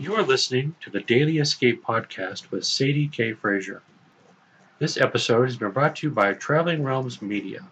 You are listening to the Daily Escape podcast with Sadie K. Frazier. This episode has been brought to you by Traveling Realms Media.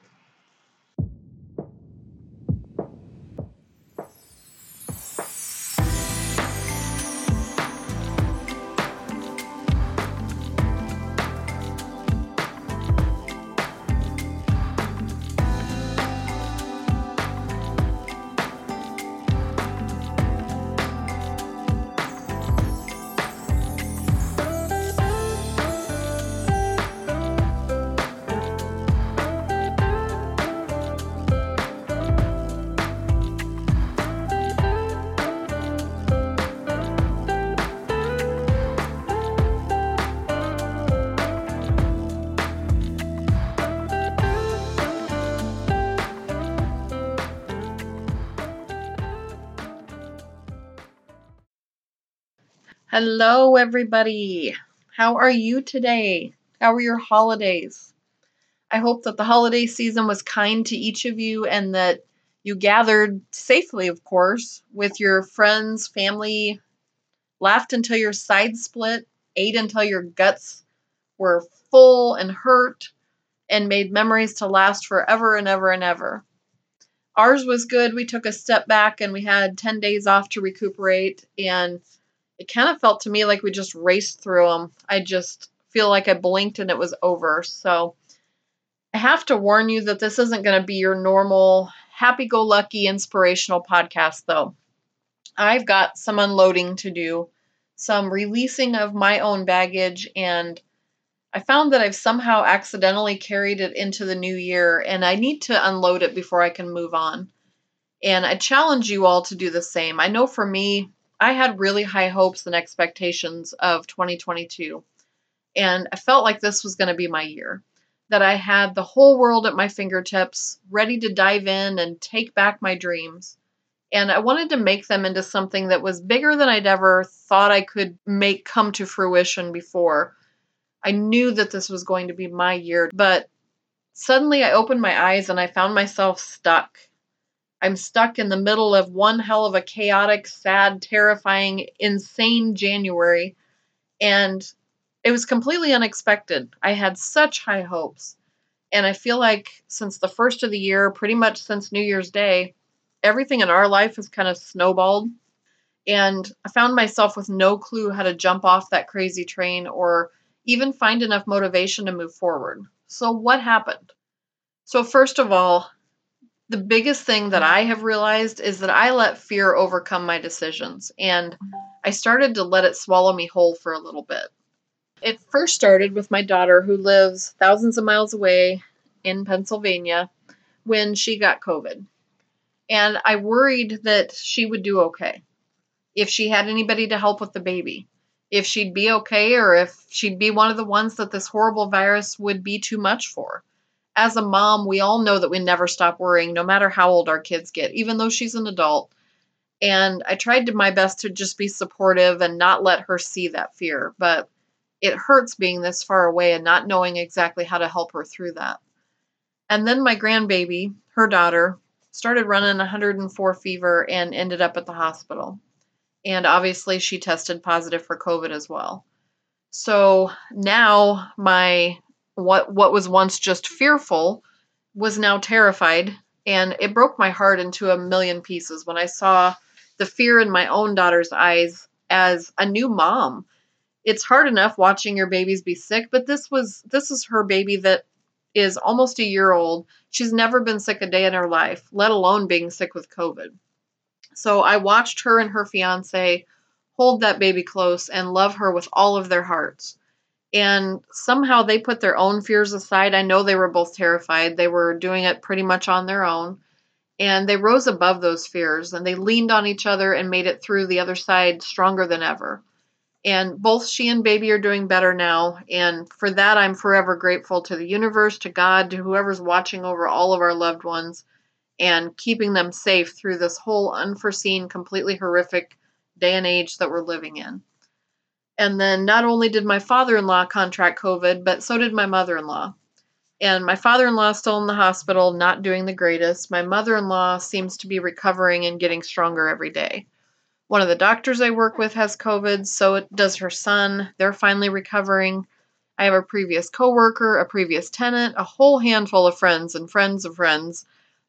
Hello, everybody. How are you today? How are your holidays? I hope that the holiday season was kind to each of you and that you gathered safely, of course, with your friends, family, laughed until your sides split, ate until your guts were full and hurt, and made memories to last forever and ever and ever. Ours was good. We took a step back and we had 10 days off to recuperate and it kind of felt to me like we just raced through them. I just feel like I blinked and it was over. So I have to warn you that this isn't going to be your normal happy go lucky inspirational podcast, though. I've got some unloading to do, some releasing of my own baggage, and I found that I've somehow accidentally carried it into the new year, and I need to unload it before I can move on. And I challenge you all to do the same. I know for me, I had really high hopes and expectations of 2022. And I felt like this was going to be my year. That I had the whole world at my fingertips, ready to dive in and take back my dreams. And I wanted to make them into something that was bigger than I'd ever thought I could make come to fruition before. I knew that this was going to be my year, but suddenly I opened my eyes and I found myself stuck I'm stuck in the middle of one hell of a chaotic, sad, terrifying, insane January. And it was completely unexpected. I had such high hopes. And I feel like since the first of the year, pretty much since New Year's Day, everything in our life has kind of snowballed. And I found myself with no clue how to jump off that crazy train or even find enough motivation to move forward. So, what happened? So, first of all, the biggest thing that mm-hmm. I have realized is that I let fear overcome my decisions and I started to let it swallow me whole for a little bit. It first started with my daughter who lives thousands of miles away in Pennsylvania when she got COVID. And I worried that she would do okay. If she had anybody to help with the baby, if she'd be okay, or if she'd be one of the ones that this horrible virus would be too much for as a mom, we all know that we never stop worrying, no matter how old our kids get, even though she's an adult. And I tried to my best to just be supportive and not let her see that fear. But it hurts being this far away and not knowing exactly how to help her through that. And then my grandbaby, her daughter, started running 104 fever and ended up at the hospital. And obviously, she tested positive for COVID as well. So now my what what was once just fearful was now terrified and it broke my heart into a million pieces when I saw the fear in my own daughter's eyes as a new mom. It's hard enough watching your babies be sick, but this was this is her baby that is almost a year old. She's never been sick a day in her life, let alone being sick with COVID. So I watched her and her fiance hold that baby close and love her with all of their hearts and somehow they put their own fears aside. I know they were both terrified. They were doing it pretty much on their own. And they rose above those fears and they leaned on each other and made it through the other side stronger than ever. And both she and baby are doing better now. And for that, I'm forever grateful to the universe, to God, to whoever's watching over all of our loved ones and keeping them safe through this whole unforeseen, completely horrific day and age that we're living in. And then not only did my father in law contract COVID, but so did my mother in law. And my father in law is still in the hospital, not doing the greatest. My mother in law seems to be recovering and getting stronger every day. One of the doctors I work with has COVID, so does her son. They're finally recovering. I have a previous coworker, a previous tenant, a whole handful of friends and friends of friends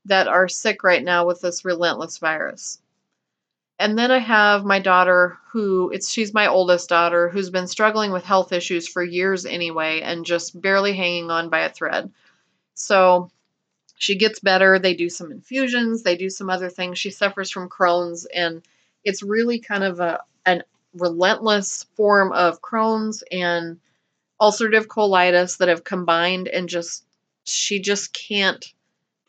that are sick right now with this relentless virus. And then I have my daughter who it's she's my oldest daughter who's been struggling with health issues for years anyway and just barely hanging on by a thread. So she gets better, they do some infusions, they do some other things. She suffers from Crohn's and it's really kind of a an relentless form of Crohn's and ulcerative colitis that have combined and just she just can't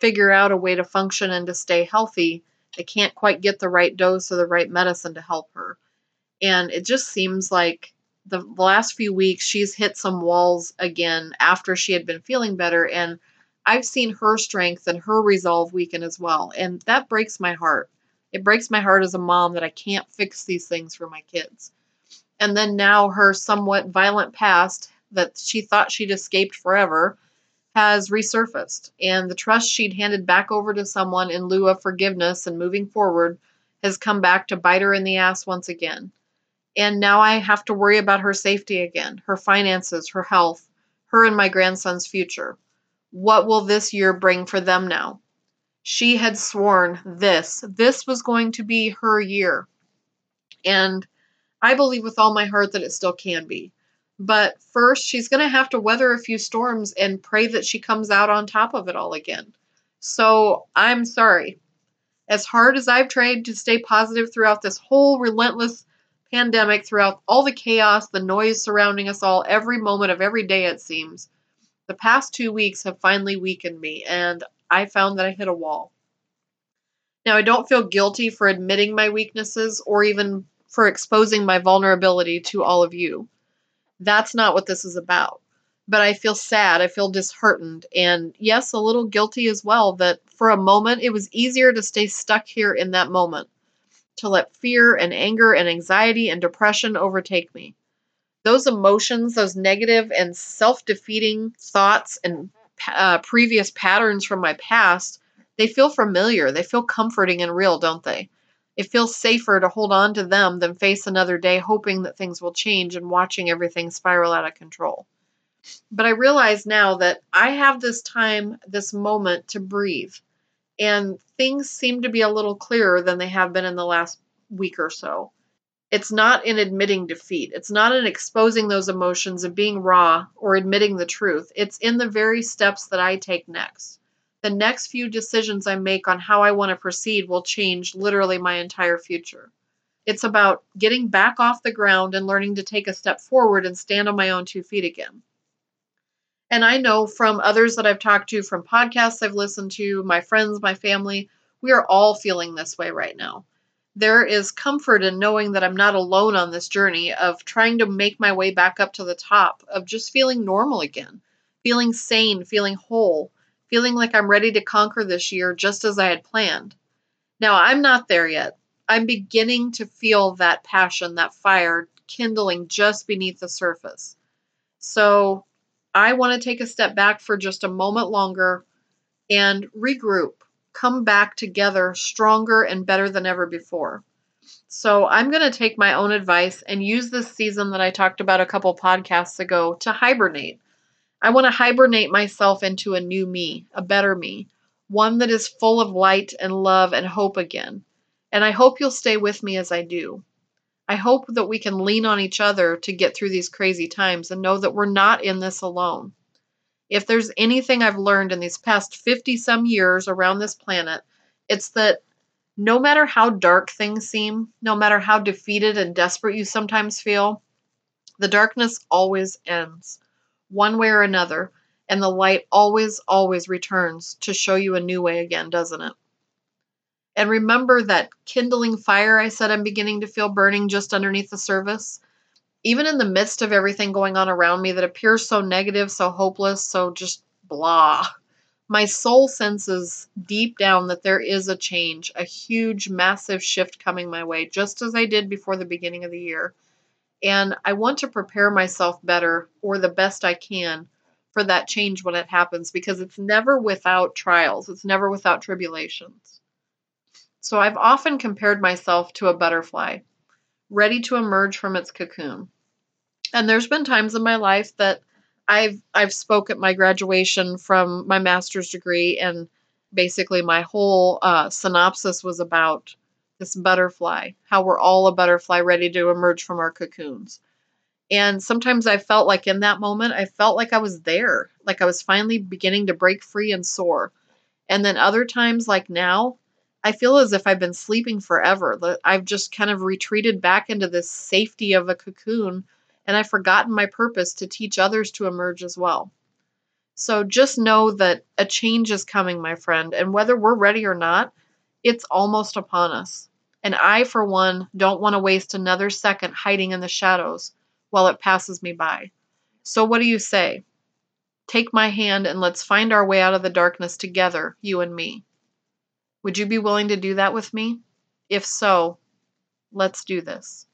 figure out a way to function and to stay healthy. They can't quite get the right dose or the right medicine to help her. And it just seems like the last few weeks she's hit some walls again after she had been feeling better and I've seen her strength and her resolve weaken as well. And that breaks my heart. It breaks my heart as a mom that I can't fix these things for my kids. And then now her somewhat violent past that she thought she'd escaped forever has resurfaced. And the trust she'd handed back over to someone in lieu of forgiveness and moving forward has come back to bite her in the ass once again. And now I have to worry about her safety again, her finances, her health, her and my grandson's future. What will this year bring for them now? She had sworn this, this was going to be her year. And I believe with all my heart that it still can be. But first, she's going to have to weather a few storms and pray that she comes out on top of it all again. So I'm sorry. As hard as I've tried to stay positive throughout this whole relentless pandemic, throughout all the chaos, the noise surrounding us all, every moment of every day, it seems, the past two weeks have finally weakened me, and I found that I hit a wall. Now, I don't feel guilty for admitting my weaknesses or even for exposing my vulnerability to all of you. That's not what this is about. But I feel sad, I feel disheartened, and yes, a little guilty as well that for a moment it was easier to stay stuck here in that moment, to let fear and anger and anxiety and depression overtake me those emotions, those negative and self defeating thoughts and uh, previous patterns from my past, they feel familiar. They feel comforting and real, don't they? It feels safer to hold on to them than face another day hoping that things will change and watching everything spiral out of control. But I realize now that I have this time, this moment to breathe. And things seem to be a little clearer than they have been in the last week or so it's not in admitting defeat. It's not in exposing those emotions and being raw or admitting the truth. It's in the very steps that I take next. The next few decisions I make on how I want to proceed will change literally my entire future. It's about getting back off the ground and learning to take a step forward and stand on my own two feet again. And I know from others that I've talked to, from podcasts I've listened to, my friends, my family, we are all feeling this way right now there is comfort in knowing that I'm not alone on this journey of trying to make my way back up to the top, of just feeling normal again, feeling sane, feeling whole, feeling like I'm ready to conquer this year just as I had planned. Now, I'm not there yet. I'm beginning to feel that passion, that fire kindling just beneath the surface. So, I want to take a step back for just a moment longer and regroup come back together stronger and better than ever before. So I'm going to take my own advice and use this season that I talked about a couple podcasts ago to hibernate. I want to hibernate myself into a new me, a better me, one that is full of light and love and hope again. And I hope you'll stay with me as I do. I hope that we can lean on each other to get through these crazy times and know that we're not in this alone. If there's anything I've learned in these past 50 some years around this planet, it's that no matter how dark things seem, no matter how defeated and desperate you sometimes feel, the darkness always ends, one way or another, and the light always, always returns to show you a new way again, doesn't it? And remember that kindling fire I said I'm beginning to feel burning just underneath the surface? even in the midst of everything going on around me that appears so negative, so hopeless, so just blah, my soul senses deep down that there is a change, a huge, massive shift coming my way, just as I did before the beginning of the year. And I want to prepare myself better or the best I can for that change when it happens because it's never without trials, it's never without tribulations. So I've often compared myself to a butterfly, ready to emerge from its cocoon. And there's been times in my life that I've I've spoke at my graduation from my master's degree and basically my whole uh, synopsis was about this butterfly, how we're all a butterfly ready to emerge from our cocoons. And sometimes I felt like in that moment, I felt like I was there, like I was finally beginning to break free and soar. And then other times, like now, I feel as if I've been sleeping forever. I've just kind of retreated back into this safety of a cocoon and I've forgotten my purpose to teach others to emerge as well. So just know that a change is coming, my friend, and whether we're ready or not, it's almost upon us. And I, for one, don't want to waste another second hiding in the shadows while it passes me by. So, what do you say? Take my hand and let's find our way out of the darkness together, you and me. Would you be willing to do that with me? If so, let's do this.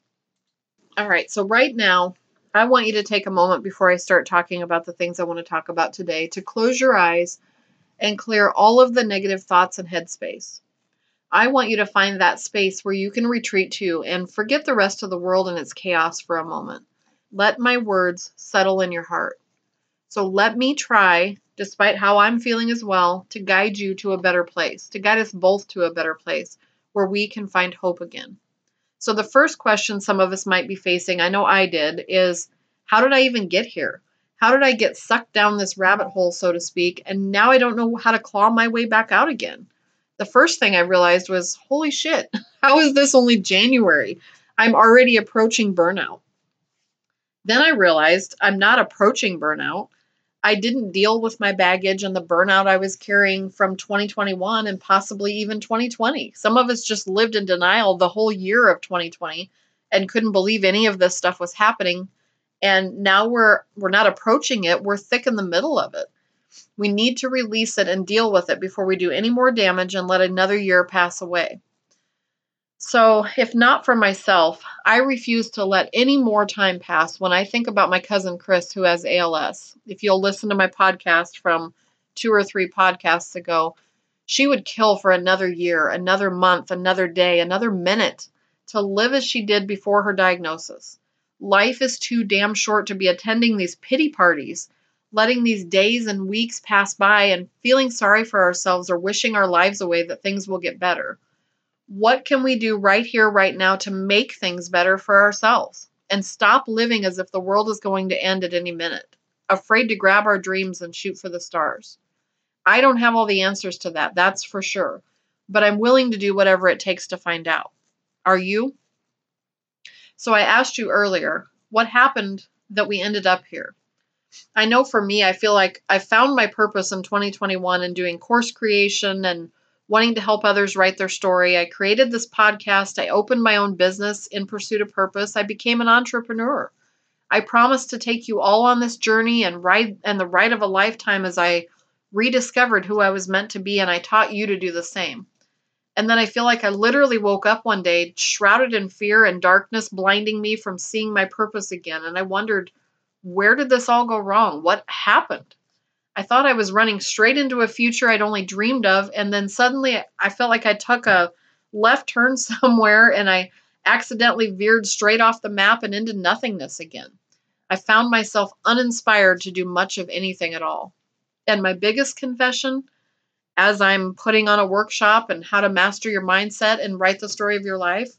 All right, so right now, I want you to take a moment before I start talking about the things I want to talk about today to close your eyes and clear all of the negative thoughts and headspace. I want you to find that space where you can retreat to and forget the rest of the world and its chaos for a moment. Let my words settle in your heart. So let me try, despite how I'm feeling as well, to guide you to a better place, to guide us both to a better place where we can find hope again. So, the first question some of us might be facing, I know I did, is how did I even get here? How did I get sucked down this rabbit hole, so to speak, and now I don't know how to claw my way back out again? The first thing I realized was, holy shit, how is this only January? I'm already approaching burnout. Then I realized I'm not approaching burnout. I didn't deal with my baggage and the burnout I was carrying from 2021 and possibly even 2020. Some of us just lived in denial the whole year of 2020 and couldn't believe any of this stuff was happening. And now we're we're not approaching it, we're thick in the middle of it. We need to release it and deal with it before we do any more damage and let another year pass away. So, if not for myself, I refuse to let any more time pass when I think about my cousin Chris, who has ALS. If you'll listen to my podcast from two or three podcasts ago, she would kill for another year, another month, another day, another minute to live as she did before her diagnosis. Life is too damn short to be attending these pity parties, letting these days and weeks pass by and feeling sorry for ourselves or wishing our lives away that things will get better what can we do right here, right now to make things better for ourselves and stop living as if the world is going to end at any minute, afraid to grab our dreams and shoot for the stars? I don't have all the answers to that, that's for sure, but I'm willing to do whatever it takes to find out. Are you? So I asked you earlier, what happened that we ended up here? I know for me, I feel like I found my purpose in 2021 in doing course creation and wanting to help others write their story. I created this podcast. I opened my own business in pursuit of purpose. I became an entrepreneur. I promised to take you all on this journey and ride and the ride of a lifetime as I rediscovered who I was meant to be and I taught you to do the same. And then I feel like I literally woke up one day shrouded in fear and darkness blinding me from seeing my purpose again and I wondered where did this all go wrong? What happened? I thought I was running straight into a future I'd only dreamed of, and then suddenly I felt like I took a left turn somewhere and I accidentally veered straight off the map and into nothingness again. I found myself uninspired to do much of anything at all. And my biggest confession, as I'm putting on a workshop and how to master your mindset and write the story of your life,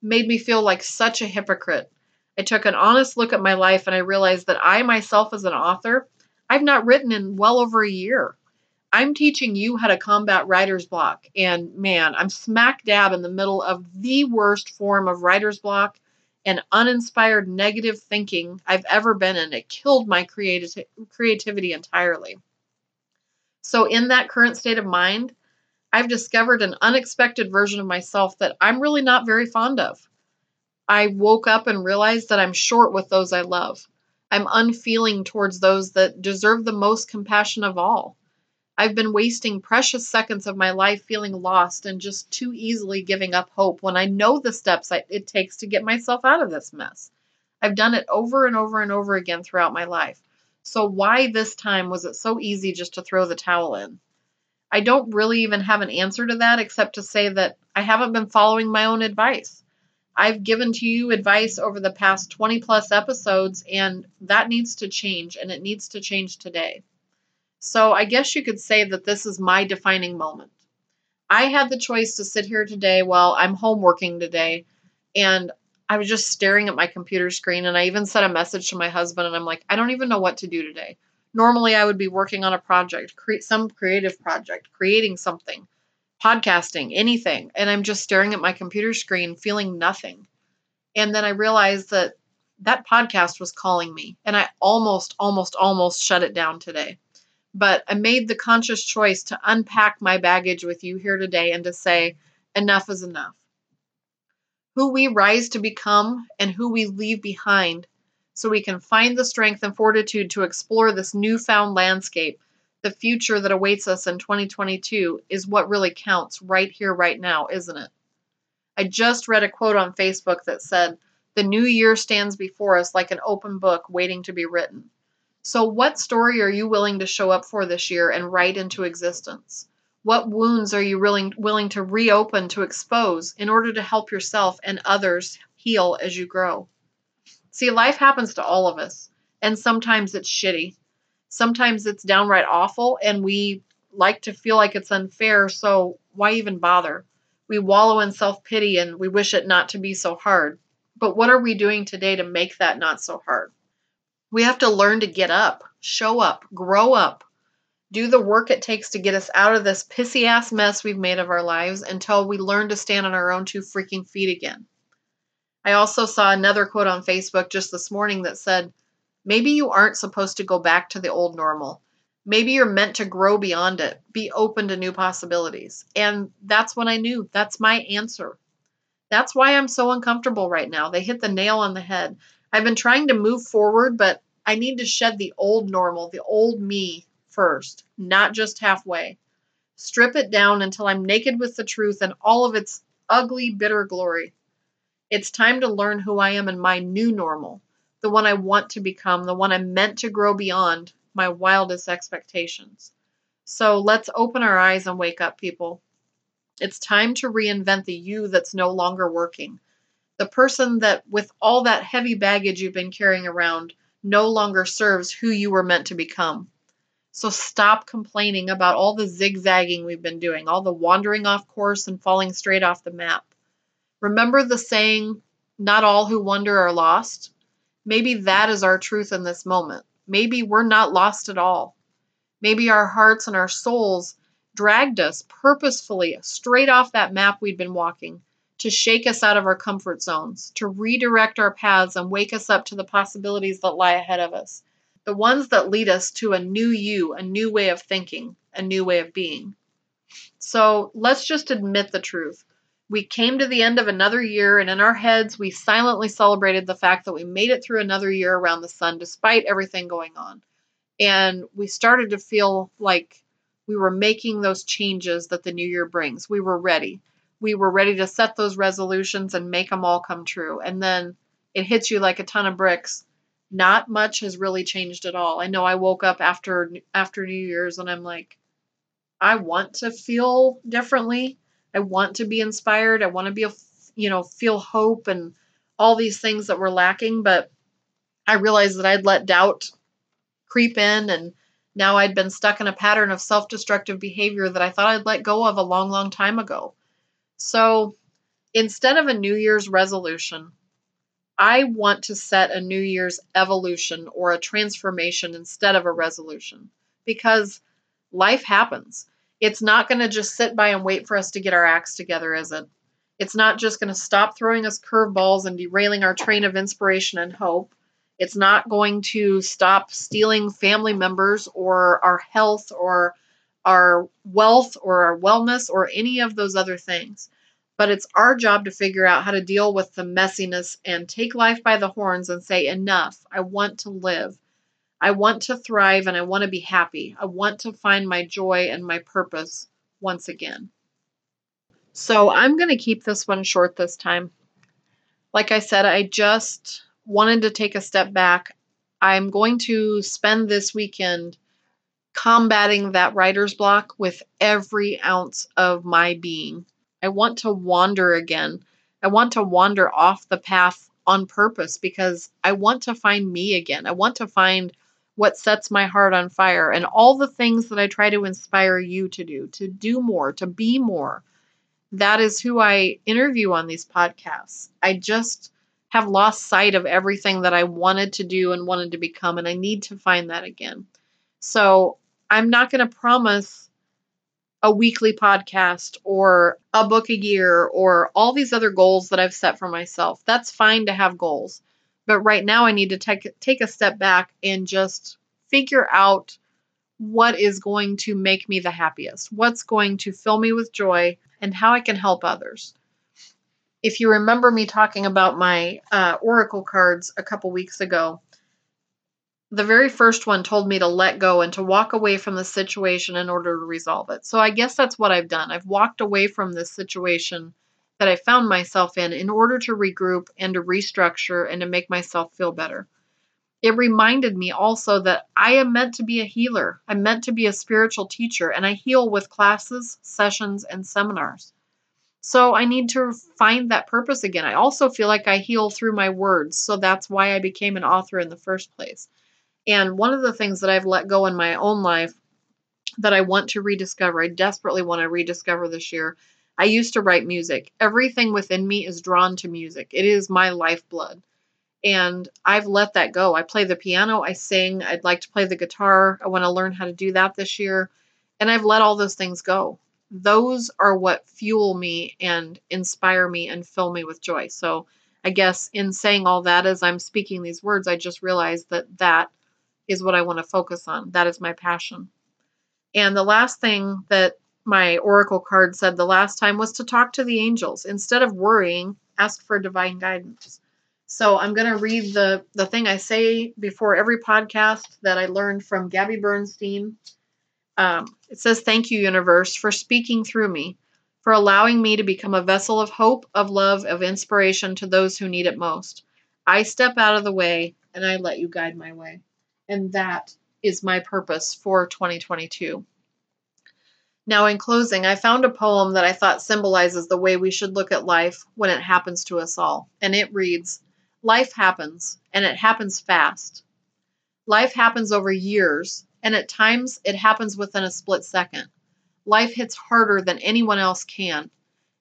made me feel like such a hypocrite. I took an honest look at my life and I realized that I myself, as an author, I've not written in well over a year. I'm teaching you how to combat writer's block. And man, I'm smack dab in the middle of the worst form of writer's block and uninspired negative thinking I've ever been in. It killed my creati- creativity entirely. So, in that current state of mind, I've discovered an unexpected version of myself that I'm really not very fond of. I woke up and realized that I'm short with those I love. I'm unfeeling towards those that deserve the most compassion of all. I've been wasting precious seconds of my life feeling lost and just too easily giving up hope when I know the steps it takes to get myself out of this mess. I've done it over and over and over again throughout my life. So, why this time was it so easy just to throw the towel in? I don't really even have an answer to that except to say that I haven't been following my own advice. I've given to you advice over the past 20 plus episodes, and that needs to change, and it needs to change today. So I guess you could say that this is my defining moment. I had the choice to sit here today while I'm home working today, and I was just staring at my computer screen. And I even sent a message to my husband, and I'm like, I don't even know what to do today. Normally, I would be working on a project, create some creative project, creating something, podcasting, anything. And I'm just staring at my computer screen, feeling nothing. And then I realized that that podcast was calling me, and I almost, almost, almost shut it down today. But I made the conscious choice to unpack my baggage with you here today and to say, enough is enough. Who we rise to become and who we leave behind so we can find the strength and fortitude to explore this newfound landscape. The future that awaits us in 2022 is what really counts right here, right now, isn't it? I just read a quote on Facebook that said, The new year stands before us like an open book waiting to be written. So, what story are you willing to show up for this year and write into existence? What wounds are you willing, willing to reopen to expose in order to help yourself and others heal as you grow? See, life happens to all of us, and sometimes it's shitty. Sometimes it's downright awful, and we like to feel like it's unfair, so why even bother? We wallow in self pity and we wish it not to be so hard. But what are we doing today to make that not so hard? We have to learn to get up, show up, grow up, do the work it takes to get us out of this pissy ass mess we've made of our lives until we learn to stand on our own two freaking feet again. I also saw another quote on Facebook just this morning that said, Maybe you aren't supposed to go back to the old normal. Maybe you're meant to grow beyond it, be open to new possibilities. And that's when I knew that's my answer. That's why I'm so uncomfortable right now. They hit the nail on the head. I've been trying to move forward, but I need to shed the old normal, the old me first, not just halfway. Strip it down until I'm naked with the truth and all of its ugly, bitter glory. It's time to learn who I am in my new normal, the one I want to become, the one I'm meant to grow beyond my wildest expectations. So let's open our eyes and wake up, people. It's time to reinvent the you that's no longer working. The person that, with all that heavy baggage you've been carrying around, no longer serves who you were meant to become. So stop complaining about all the zigzagging we've been doing, all the wandering off course and falling straight off the map. Remember the saying, not all who wander are lost? Maybe that is our truth in this moment. Maybe we're not lost at all. Maybe our hearts and our souls dragged us purposefully straight off that map we'd been walking to shake us out of our comfort zones, to redirect our paths and wake us up to the possibilities that lie ahead of us. The ones that lead us to a new you, a new way of thinking, a new way of being. So let's just admit the truth. We came to the end of another year, and in our heads, we silently celebrated the fact that we made it through another year around the sun despite everything going on. And we started to feel like we were making those changes that the new year brings. We were ready we were ready to set those resolutions and make them all come true. And then it hits you like a ton of bricks. Not much has really changed at all. I know I woke up after after New Year's and I'm like I want to feel differently. I want to be inspired. I want to be a you know, feel hope and all these things that were lacking, but I realized that I'd let doubt creep in and now I'd been stuck in a pattern of self-destructive behavior that I thought I'd let go of a long long time ago. So instead of a New Year's resolution, I want to set a New Year's evolution or a transformation instead of a resolution because life happens. It's not going to just sit by and wait for us to get our acts together, is it? It's not just going to stop throwing us curveballs and derailing our train of inspiration and hope. It's not going to stop stealing family members or our health or our wealth or our wellness or any of those other things. But it's our job to figure out how to deal with the messiness and take life by the horns and say, enough. I want to live. I want to thrive and I want to be happy. I want to find my joy and my purpose once again. So I'm going to keep this one short this time. Like I said, I just wanted to take a step back. I'm going to spend this weekend combating that writer's block with every ounce of my being. I want to wander again. I want to wander off the path on purpose because I want to find me again. I want to find what sets my heart on fire and all the things that I try to inspire you to do, to do more, to be more. That is who I interview on these podcasts. I just have lost sight of everything that I wanted to do and wanted to become, and I need to find that again. So I'm not going to promise a weekly podcast or a book a year or all these other goals that I've set for myself. That's fine to have goals. But right now I need to take take a step back and just figure out what is going to make me the happiest. What's going to fill me with joy and how I can help others. If you remember me talking about my uh, oracle cards a couple weeks ago, the very first one told me to let go and to walk away from the situation in order to resolve it. So I guess that's what I've done. I've walked away from this situation that I found myself in in order to regroup and to restructure and to make myself feel better. It reminded me also that I am meant to be a healer. I'm meant to be a spiritual teacher, and I heal with classes, sessions, and seminars. So I need to find that purpose again. I also feel like I heal through my words, so that's why I became an author in the first place. And one of the things that I've let go in my own life that I want to rediscover, I desperately want to rediscover this year. I used to write music. Everything within me is drawn to music. It is my lifeblood. And I've let that go. I play the piano, I sing, I'd like to play the guitar. I want to learn how to do that this year. And I've let all those things go. Those are what fuel me and inspire me and fill me with joy. So I guess in saying all that, as I'm speaking these words, I just realized that that is what I want to focus on. That is my passion. And the last thing that my oracle card said the last time was to talk to the angels. Instead of worrying, ask for divine guidance. So I'm going to read the the thing I say before every podcast that I learned from Gabby Bernstein. Um, it says, "Thank you, universe, for speaking through me, for allowing me to become a vessel of hope, of love, of inspiration to those who need it most. I step out of the way and I let you guide my way." And that is my purpose for 2022. Now, in closing, I found a poem that I thought symbolizes the way we should look at life when it happens to us all. And it reads Life happens, and it happens fast. Life happens over years, and at times it happens within a split second. Life hits harder than anyone else can.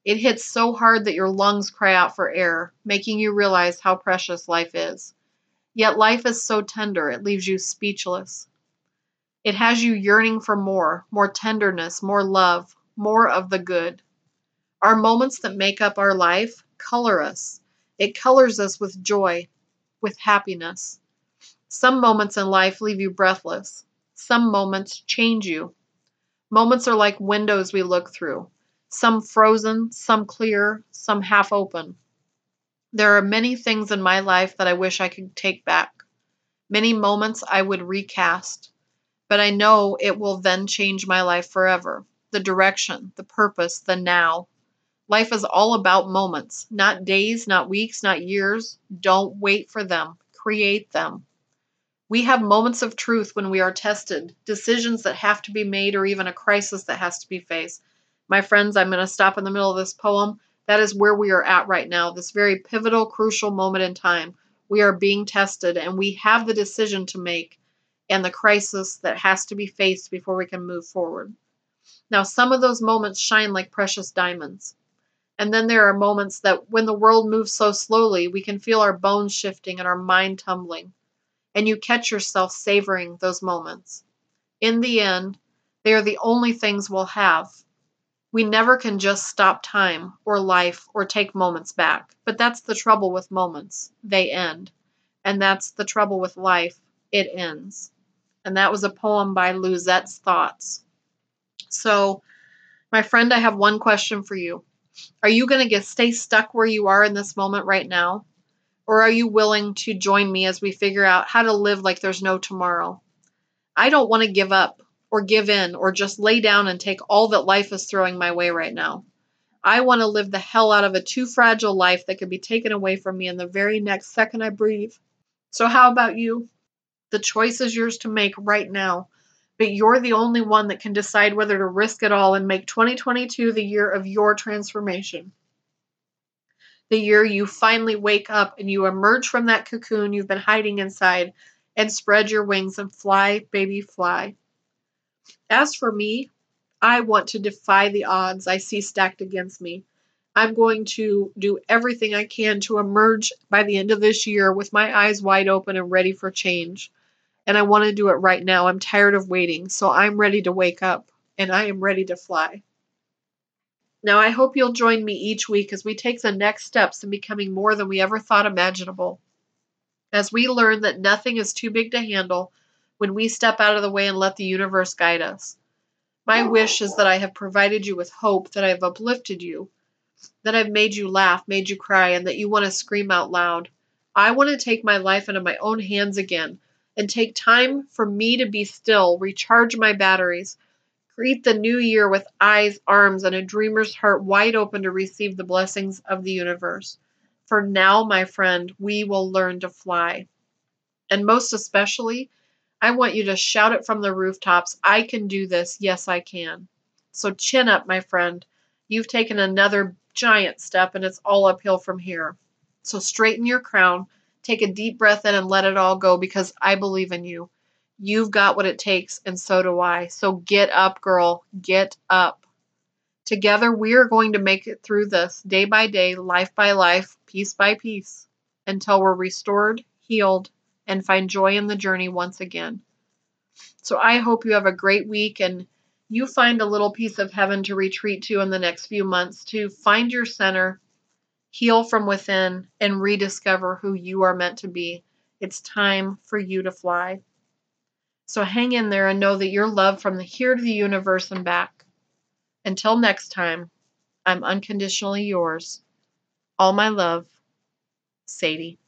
It hits so hard that your lungs cry out for air, making you realize how precious life is. Yet life is so tender, it leaves you speechless. It has you yearning for more, more tenderness, more love, more of the good. Our moments that make up our life color us. It colors us with joy, with happiness. Some moments in life leave you breathless. Some moments change you. Moments are like windows we look through, some frozen, some clear, some half open. There are many things in my life that I wish I could take back, many moments I would recast, but I know it will then change my life forever. The direction, the purpose, the now. Life is all about moments, not days, not weeks, not years. Don't wait for them, create them. We have moments of truth when we are tested, decisions that have to be made, or even a crisis that has to be faced. My friends, I'm going to stop in the middle of this poem. That is where we are at right now, this very pivotal, crucial moment in time. We are being tested and we have the decision to make and the crisis that has to be faced before we can move forward. Now, some of those moments shine like precious diamonds. And then there are moments that when the world moves so slowly, we can feel our bones shifting and our mind tumbling. And you catch yourself savoring those moments. In the end, they are the only things we'll have we never can just stop time or life or take moments back. But that's the trouble with moments. They end. And that's the trouble with life. It ends. And that was a poem by Luzette's Thoughts. So, my friend, I have one question for you. Are you going to get stay stuck where you are in this moment right now? Or are you willing to join me as we figure out how to live like there's no tomorrow? I don't want to give up or give in or just lay down and take all that life is throwing my way right now. I want to live the hell out of a too fragile life that could be taken away from me in the very next second I breathe. So, how about you? The choice is yours to make right now. but you're the only one that can decide whether to risk it all and make 2022 the year of your transformation. The year you finally wake up and you emerge from that cocoon you've been hiding inside and spread your wings and fly, baby, fly. As for me, I want to defy the odds I see stacked against me. I'm going to do everything I can to emerge by the end of this year with my eyes wide open and ready for change. And I want to do it right now. I'm tired of waiting, so I'm ready to wake up and I am ready to fly. Now, I hope you'll join me each week as we take the next steps in becoming more than we ever thought imaginable. As we learn that nothing is too big to handle when we step out of the way and let the universe guide us. My wish is that I have provided you with hope, that I have uplifted you, that I've made you laugh, made you cry, and that you want to scream out loud. I want to take my life into my own hands again and take time for me to be still, recharge my batteries, greet the new year with eyes, arms, and a dreamer's heart wide open to receive the blessings of the universe. For now, my friend, we will learn to fly. And most especially, I want you to shout it from the rooftops I can do this. Yes, I can. So chin up, my friend. You've taken another giant step, and it's all uphill from here. So straighten your crown, take a deep breath in, and let it all go because I believe in you. You've got what it takes, and so do I. So get up, girl. Get up. Together, we are going to make it through this day by day, life by life, piece by piece, until we're restored, healed, and find joy in the journey once again. So I hope you have a great week and you find a little piece of heaven to retreat to in the next few months to find your center, heal from within, and rediscover who you are meant to be. It's time for you to fly. So hang in there and know that you're loved from the here to the universe and back. Until next time, I'm unconditionally yours. All my love, Sadie.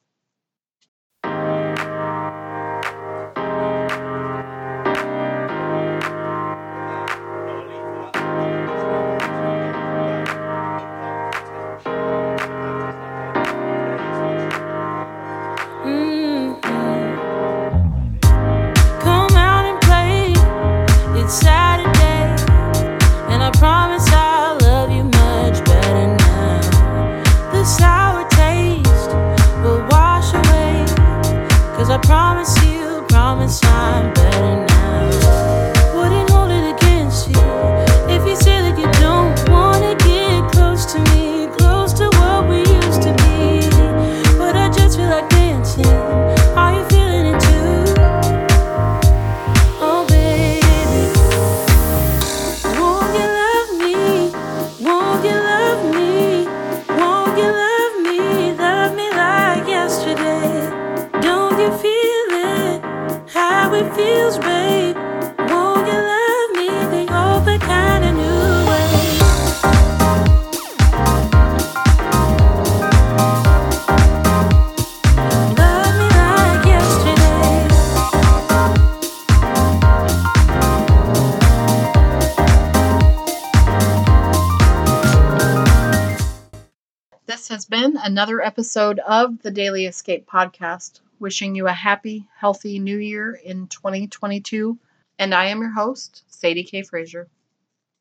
Another episode of the Daily Escape podcast. Wishing you a happy, healthy new year in 2022. And I am your host, Sadie K. Frazier.